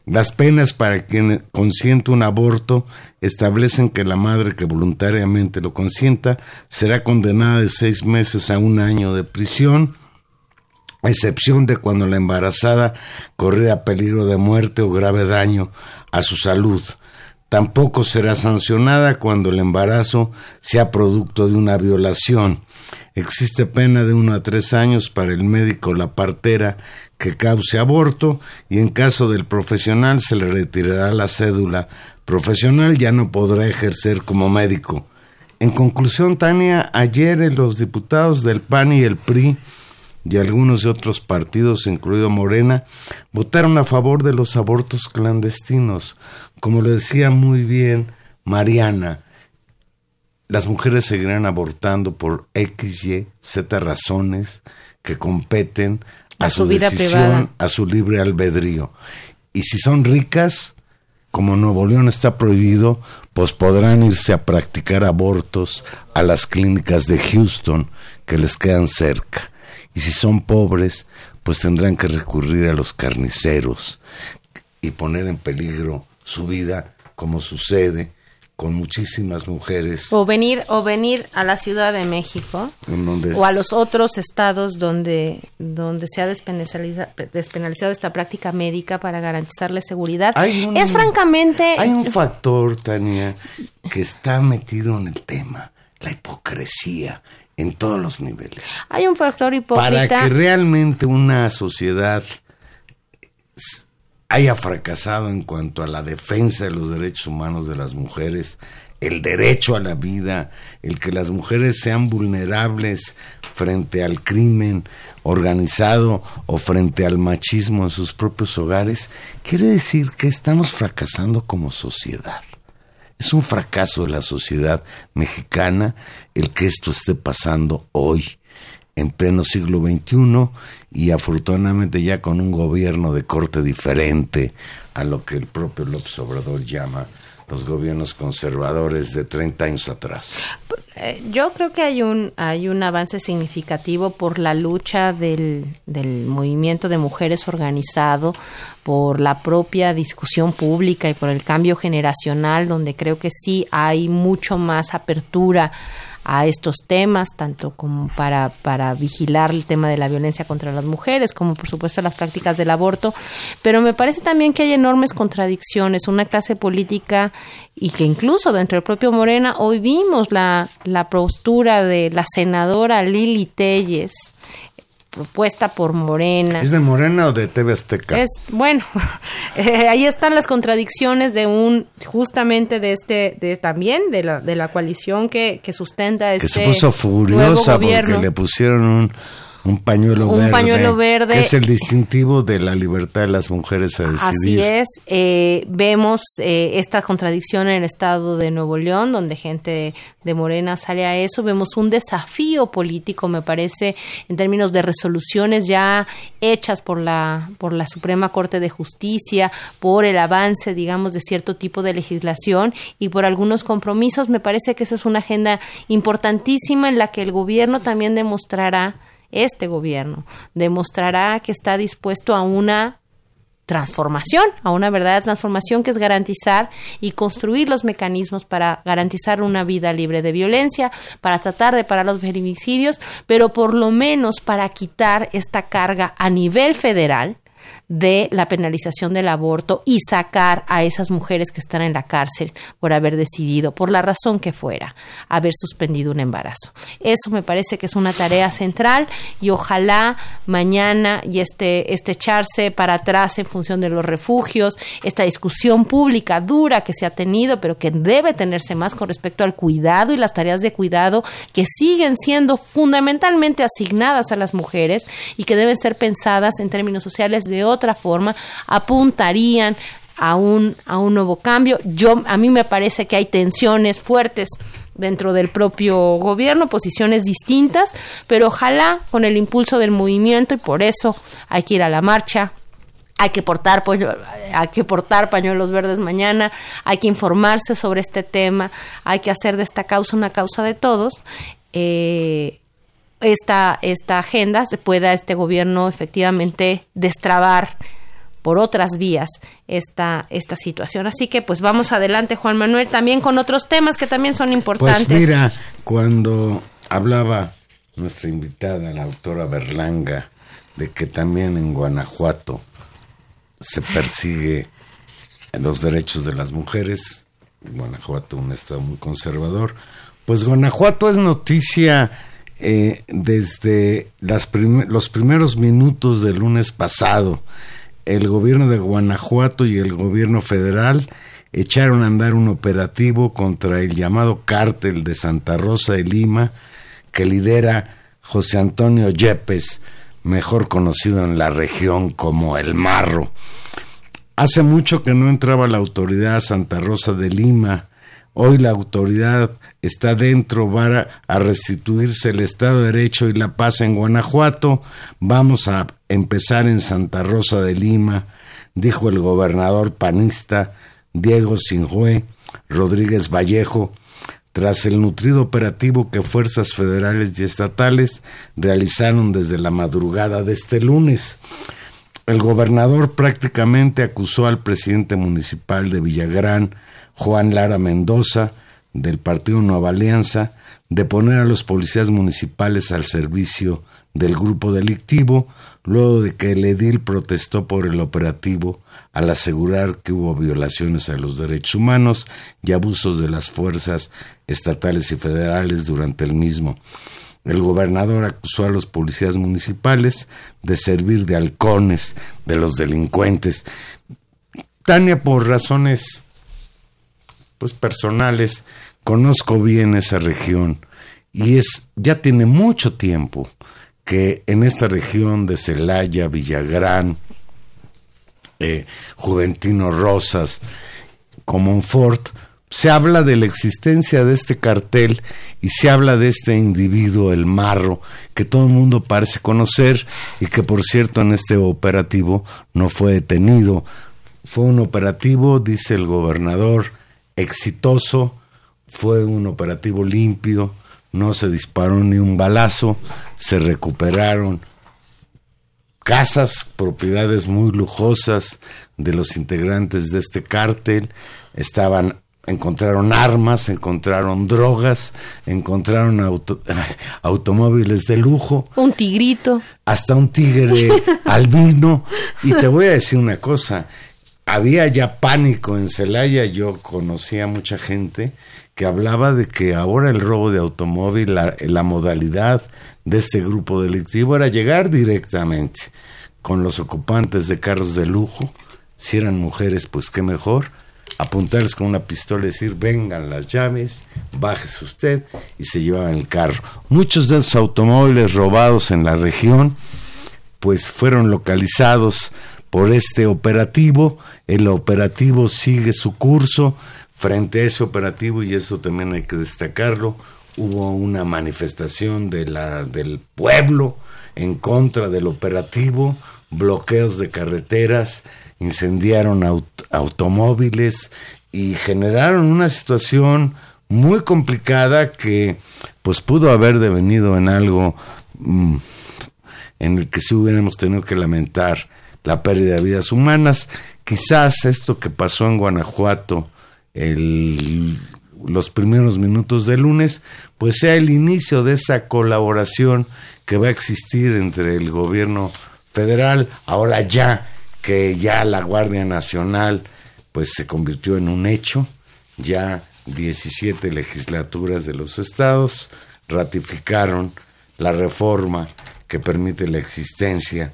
Las penas para quien consiente un aborto establecen que la madre que voluntariamente lo consienta será condenada de seis meses a un año de prisión, a excepción de cuando la embarazada corriera peligro de muerte o grave daño a su salud. Tampoco será sancionada cuando el embarazo sea producto de una violación. Existe pena de uno a tres años para el médico o la partera que cause aborto y en caso del profesional se le retirará la cédula profesional, ya no podrá ejercer como médico. En conclusión, Tania, ayer los diputados del PAN y el PRI y algunos de otros partidos, incluido Morena, votaron a favor de los abortos clandestinos. Como le decía muy bien Mariana, las mujeres seguirán abortando por X, Y, Z razones que competen a, A su, su vida decisión, privada. a su libre albedrío. Y si son ricas, como Nuevo León está prohibido, pues podrán irse a practicar abortos a las clínicas de Houston que les quedan cerca. Y si son pobres, pues tendrán que recurrir a los carniceros y poner en peligro su vida, como sucede con muchísimas mujeres O venir, o venir a la Ciudad de México o a los otros estados donde, donde se ha despenaliza- despenalizado esta práctica médica para garantizarle seguridad. Hay un- es francamente... Hay un factor, Tania, que está metido en el tema, la hipocresía en todos los niveles. hay un factor Para hipócrita. que realmente una sociedad haya fracasado en cuanto a la defensa de los derechos humanos de las mujeres, el derecho a la vida, el que las mujeres sean vulnerables frente al crimen organizado o frente al machismo en sus propios hogares, quiere decir que estamos fracasando como sociedad. Es un fracaso de la sociedad mexicana el que esto esté pasando hoy, en pleno siglo XXI, y afortunadamente ya con un gobierno de corte diferente a lo que el propio López Obrador llama los gobiernos conservadores de 30 años atrás. Eh, Yo creo que hay un hay un avance significativo por la lucha del, del movimiento de mujeres organizado, por la propia discusión pública y por el cambio generacional, donde creo que sí hay mucho más apertura a estos temas, tanto como para, para vigilar el tema de la violencia contra las mujeres, como por supuesto las prácticas del aborto, pero me parece también que hay enormes contradicciones, una clase política y que incluso dentro del propio Morena hoy vimos la, la postura de la senadora Lili Telles, propuesta por Morena. ¿Es de Morena o de TV Azteca? Es bueno, *laughs* eh, ahí están las contradicciones de un justamente de este de también de la de la coalición que, que sustenta que este se puso nuevo furiosa porque le pusieron un, un pañuelo Un verde. pañuelo verde. Que es el distintivo de la libertad de las mujeres a decidir. Así es, eh, vemos eh, esta contradicción en el estado de Nuevo León, donde gente de Morena sale a eso, vemos un desafío político, me parece, en términos de resoluciones ya hechas por la, por la Suprema Corte de Justicia, por el avance, digamos, de cierto tipo de legislación y por algunos compromisos. Me parece que esa es una agenda importantísima en la que el gobierno también demostrará, este gobierno, demostrará que está dispuesto a una transformación, a una verdadera transformación que es garantizar y construir los mecanismos para garantizar una vida libre de violencia, para tratar de parar los feminicidios, pero por lo menos para quitar esta carga a nivel federal de la penalización del aborto y sacar a esas mujeres que están en la cárcel por haber decidido, por la razón que fuera, haber suspendido un embarazo. Eso me parece que es una tarea central y ojalá mañana y este, este echarse para atrás en función de los refugios, esta discusión pública dura que se ha tenido, pero que debe tenerse más con respecto al cuidado y las tareas de cuidado que siguen siendo fundamentalmente asignadas a las mujeres y que deben ser pensadas en términos sociales de otra forma, apuntarían a un, a un nuevo cambio. Yo, a mí me parece que hay tensiones fuertes dentro del propio gobierno, posiciones distintas, pero ojalá con el impulso del movimiento y por eso hay que ir a la marcha, hay que portar hay que portar pañuelos verdes mañana, hay que informarse sobre este tema, hay que hacer de esta causa una causa de todos. Eh, esta, esta agenda se pueda este gobierno efectivamente destrabar por otras vías esta, esta situación. Así que pues vamos adelante, Juan Manuel, también con otros temas que también son importantes. Pues mira, cuando hablaba nuestra invitada, la autora Berlanga, de que también en Guanajuato se persigue los derechos de las mujeres, Guanajuato un estado muy conservador, pues Guanajuato es noticia eh, desde los primeros minutos del lunes pasado, el gobierno de Guanajuato y el gobierno federal echaron a andar un operativo contra el llamado cártel de Santa Rosa de Lima que lidera José Antonio Yepes, mejor conocido en la región como El Marro. Hace mucho que no entraba la autoridad Santa Rosa de Lima Hoy la autoridad está dentro, va a restituirse el Estado de Derecho y la paz en Guanajuato. Vamos a empezar en Santa Rosa de Lima, dijo el gobernador panista Diego Sinjue Rodríguez Vallejo, tras el nutrido operativo que fuerzas federales y estatales realizaron desde la madrugada de este lunes. El gobernador prácticamente acusó al presidente municipal de Villagrán, Juan Lara Mendoza, del Partido Nueva Alianza, de poner a los policías municipales al servicio del grupo delictivo, luego de que el edil protestó por el operativo al asegurar que hubo violaciones a los derechos humanos y abusos de las fuerzas estatales y federales durante el mismo. El gobernador acusó a los policías municipales de servir de halcones de los delincuentes. Tania, por razones pues personales, conozco bien esa región y es ya tiene mucho tiempo que en esta región de Celaya, Villagrán, eh, Juventino Rosas, Comonfort, se habla de la existencia de este cartel y se habla de este individuo, el marro, que todo el mundo parece conocer y que por cierto en este operativo no fue detenido. Fue un operativo, dice el gobernador, exitoso, fue un operativo limpio, no se disparó ni un balazo, se recuperaron casas, propiedades muy lujosas de los integrantes de este cártel, estaban encontraron armas, encontraron drogas, encontraron *laughs* automóviles de lujo. Un tigrito. Hasta un tigre *laughs* albino. Y te voy a decir una cosa, había ya pánico en Celaya, yo conocía mucha gente que hablaba de que ahora el robo de automóvil, la, modalidad de este grupo delictivo era llegar directamente con los ocupantes de carros de lujo, si eran mujeres, pues qué mejor, apuntarles con una pistola y decir, vengan las llaves, bájese usted, y se llevaban el carro. Muchos de esos automóviles robados en la región, pues fueron localizados por este operativo. El operativo sigue su curso. Frente a ese operativo, y esto también hay que destacarlo, hubo una manifestación de la, del pueblo en contra del operativo, bloqueos de carreteras, incendiaron automóviles y generaron una situación muy complicada que pues pudo haber devenido en algo mm, en el que sí hubiéramos tenido que lamentar la pérdida de vidas humanas. Quizás esto que pasó en Guanajuato los primeros minutos del lunes, pues sea el inicio de esa colaboración que va a existir entre el gobierno federal, ahora ya que ya la Guardia Nacional pues se convirtió en un hecho, ya 17 legislaturas de los estados ratificaron la reforma que permite la existencia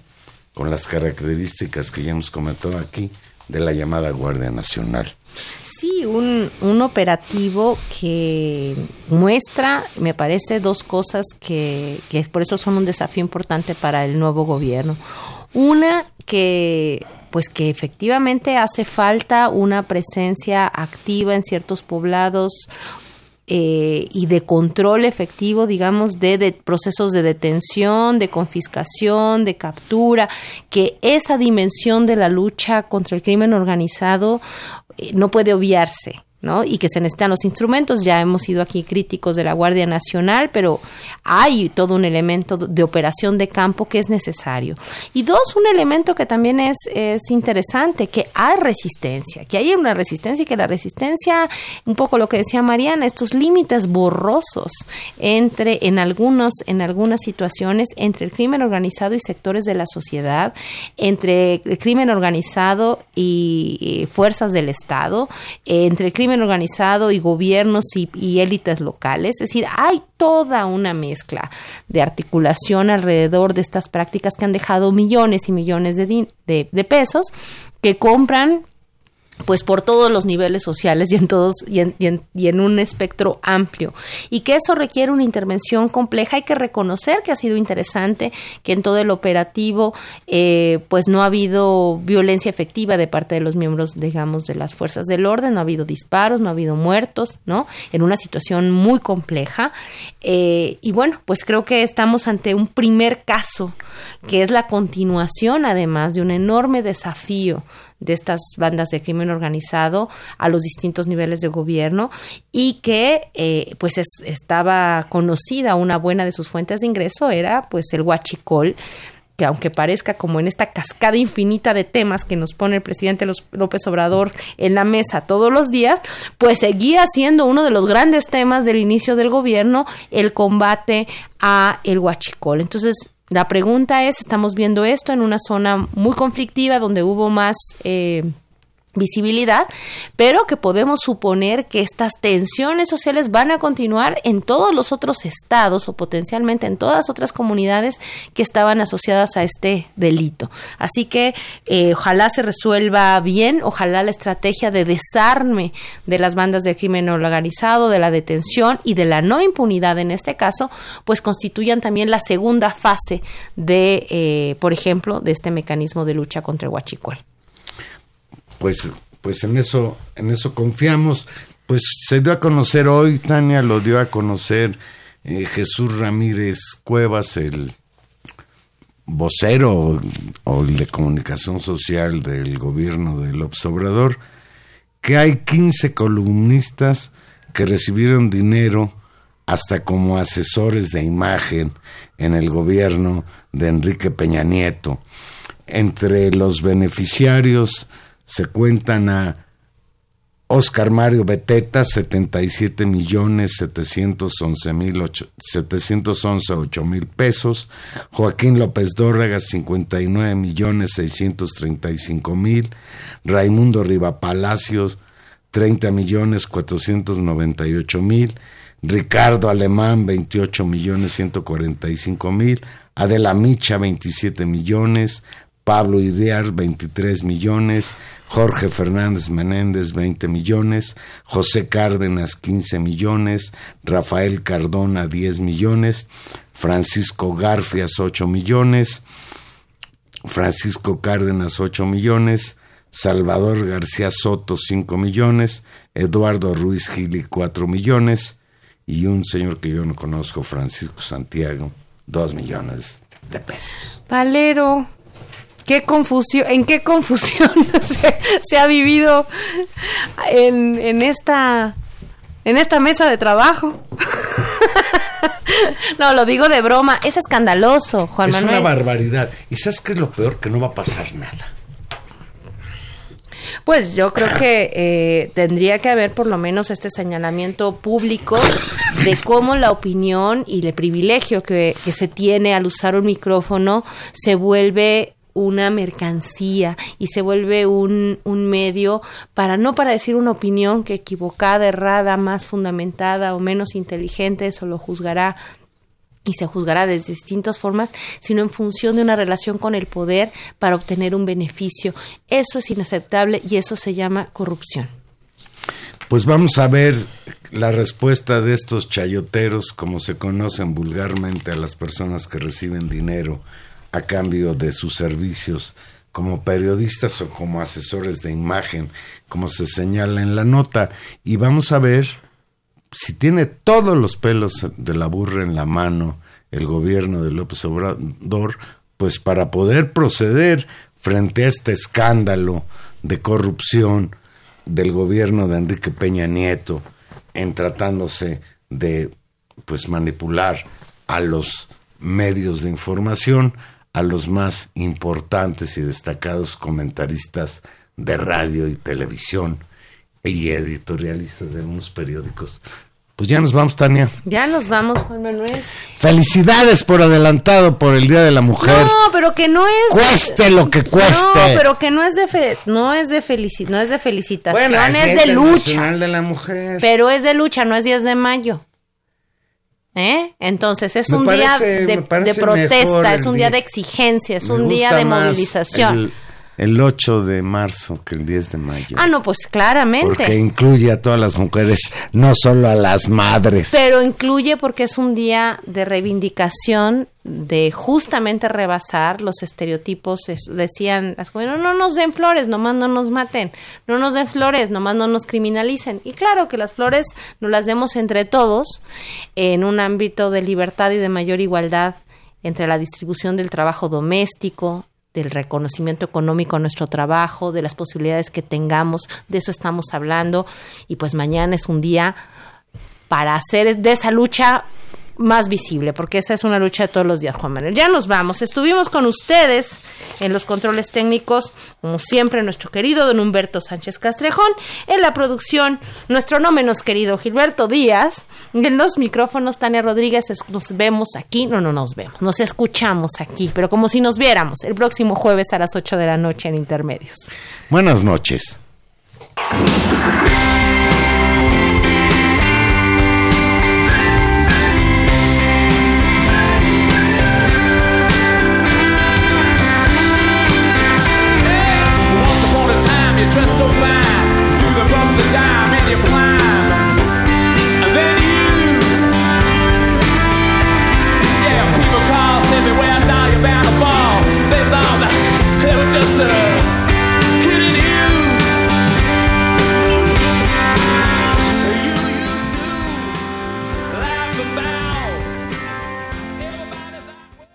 con las características que ya hemos comentado aquí de la llamada Guardia Nacional. Sí, un, un operativo que muestra, me parece, dos cosas que, que por eso son un desafío importante para el nuevo gobierno. Una, que pues que efectivamente hace falta una presencia activa en ciertos poblados, eh, y de control efectivo, digamos, de, de, procesos de detención, de confiscación, de captura, que esa dimensión de la lucha contra el crimen organizado eh, no puede obviarse. ¿No? y que se necesitan los instrumentos. Ya hemos sido aquí críticos de la Guardia Nacional, pero hay todo un elemento de operación de campo que es necesario. Y dos, un elemento que también es, es interesante, que hay resistencia, que hay una resistencia y que la resistencia, un poco lo que decía Mariana, estos límites borrosos entre, en, algunos, en algunas situaciones, entre el crimen organizado y sectores de la sociedad, entre el crimen organizado y, y fuerzas del Estado, entre el crimen organizado y gobiernos y, élites locales. Es decir, hay toda una mezcla de articulación alrededor de estas prácticas que han dejado millones y millones de, pesos que compran pues por todos los niveles sociales y en todos y en, y, en, un espectro amplio. Y que eso requiere una intervención compleja. Hay que reconocer que ha sido interesante que en todo el operativo eh, pues no ha habido violencia efectiva de parte de los miembros digamos de las fuerzas del orden. No ha habido disparos no ha habido muertos no en una situación muy compleja. Eh, y bueno pues creo que estamos ante un primer caso que es la continuación además de un enorme desafío de estas bandas de crimen organizado a los distintos niveles de gobierno y que eh, pues estaba conocida una buena de sus fuentes de ingreso era pues el huachicol que aunque parezca como en esta cascada infinita de temas que nos pone el presidente López Obrador en la mesa todos los días, pues seguía siendo uno de los grandes temas del inicio del gobierno el combate a el huachicol. Entonces, la pregunta es, estamos viendo esto en una zona muy conflictiva donde hubo más... Eh, visibilidad, pero que podemos suponer que estas tensiones sociales van a continuar en todos los otros estados o potencialmente en todas otras comunidades que estaban asociadas a este delito. Así que eh, ojalá se resuelva bien, ojalá la estrategia de desarme de las bandas de crimen organizado, de la detención y de la no impunidad en este caso, pues constituyan también la segunda fase de, eh, por ejemplo, de este mecanismo de lucha contra el huachicual pues, pues en eso, en eso confiamos. Pues se dio a conocer hoy, Tania lo dio a conocer eh, Jesús Ramírez Cuevas, el vocero o, de comunicación social del gobierno del Obrador, que hay 15 columnistas que recibieron dinero hasta como asesores de imagen en el gobierno de Enrique Peña Nieto. Entre los beneficiarios se cuentan a Oscar Mario Beteta, 77 millones 711 mil 711 mil pesos. Joaquín López Dórraga, 59 millones 635 mil. Raimundo Riva Palacios, 30 millones 498 mil. Ricardo Alemán, 28 millones 145 mil. Adela Micha, 27 millones. Pablo Idear, 23 millones, Jorge Fernández Menéndez, 20 millones, José Cárdenas, 15 millones, Rafael Cardona, 10 millones, Francisco Garfias, 8 millones, Francisco Cárdenas, 8 millones, Salvador García Soto, 5 millones, Eduardo Ruiz Gili, 4 millones, y un señor que yo no conozco, Francisco Santiago, 2 millones de pesos. Valero, qué confusión, en qué confusión *laughs* se, ha vivido en, en, esta en esta mesa de trabajo. *laughs* No, lo digo de broma. Es escandaloso, Juan es Manuel. una barbaridad. ¿Y sabes qué es lo peor? Que no va a pasar nada. Pues yo creo que eh, tendría que haber por lo menos este señalamiento público de cómo la opinión y el privilegio que, que se tiene al usar un micrófono se vuelve una mercancía y se vuelve un, un medio para no para decir una opinión que equivocada, errada, más fundamentada o menos inteligente, eso lo juzgará y se juzgará de distintas formas, sino en función de una relación con el poder para obtener un beneficio. Eso es inaceptable y eso se llama corrupción. Pues vamos a ver la respuesta de estos chayoteros, como se conocen vulgarmente a las personas que reciben dinero a cambio de sus servicios como periodistas o como asesores de imagen, como se señala en la nota. Y vamos a ver si tiene todos los pelos de la burra en la mano el gobierno de López Obrador, pues para poder proceder frente a este escándalo de corrupción del gobierno de Enrique Peña Nieto en tratándose de pues manipular a los medios de información, a los más importantes y destacados comentaristas de radio y televisión y editorialistas de unos periódicos. Pues ya nos vamos, Tania. Ya nos vamos, Juan Manuel. Felicidades por adelantado por el Día de la Mujer. No, pero que no es Cueste lo que cueste. No, pero que no es de fe- no es de felici no es de felicitación, Bueno, es de lucha. Internacional de la Mujer. Pero es de lucha, no es 10 de mayo. ¿Eh? Entonces es Me un parece- día de, de protesta, es un día día. de exigencia, es Me un día de más movilización. El, el 8 de marzo que el 10 de mayo. Ah, no, pues claramente. Porque incluye a todas las mujeres, no solo a las madres. Pero incluye porque es un día de reivindicación, de justamente rebasar los estereotipos. Es- decían las jóvenes, no, no nos den flores, nomás no nos maten. No nos den flores, nomás no nos criminalicen. Y claro que las flores nos las demos entre todos en un ámbito de libertad y de mayor igualdad entre la distribución del trabajo doméstico, del reconocimiento económico a nuestro trabajo, de las posibilidades que tengamos, de eso estamos hablando. Y pues mañana es un día para hacer de esa lucha más visible, porque esa es una lucha de todos los días, Juan Manuel. Ya nos vamos. Estuvimos con ustedes en los controles técnicos, como siempre, nuestro querido don Humberto Sánchez Castrejón, en la producción, nuestro no menos querido Gilberto Díaz, en los micrófonos, Tania Rodríguez, nos vemos aquí, no, no nos vemos, nos escuchamos aquí, pero como si nos viéramos el próximo jueves a las 8 de la noche en Intermedios. Buenas noches.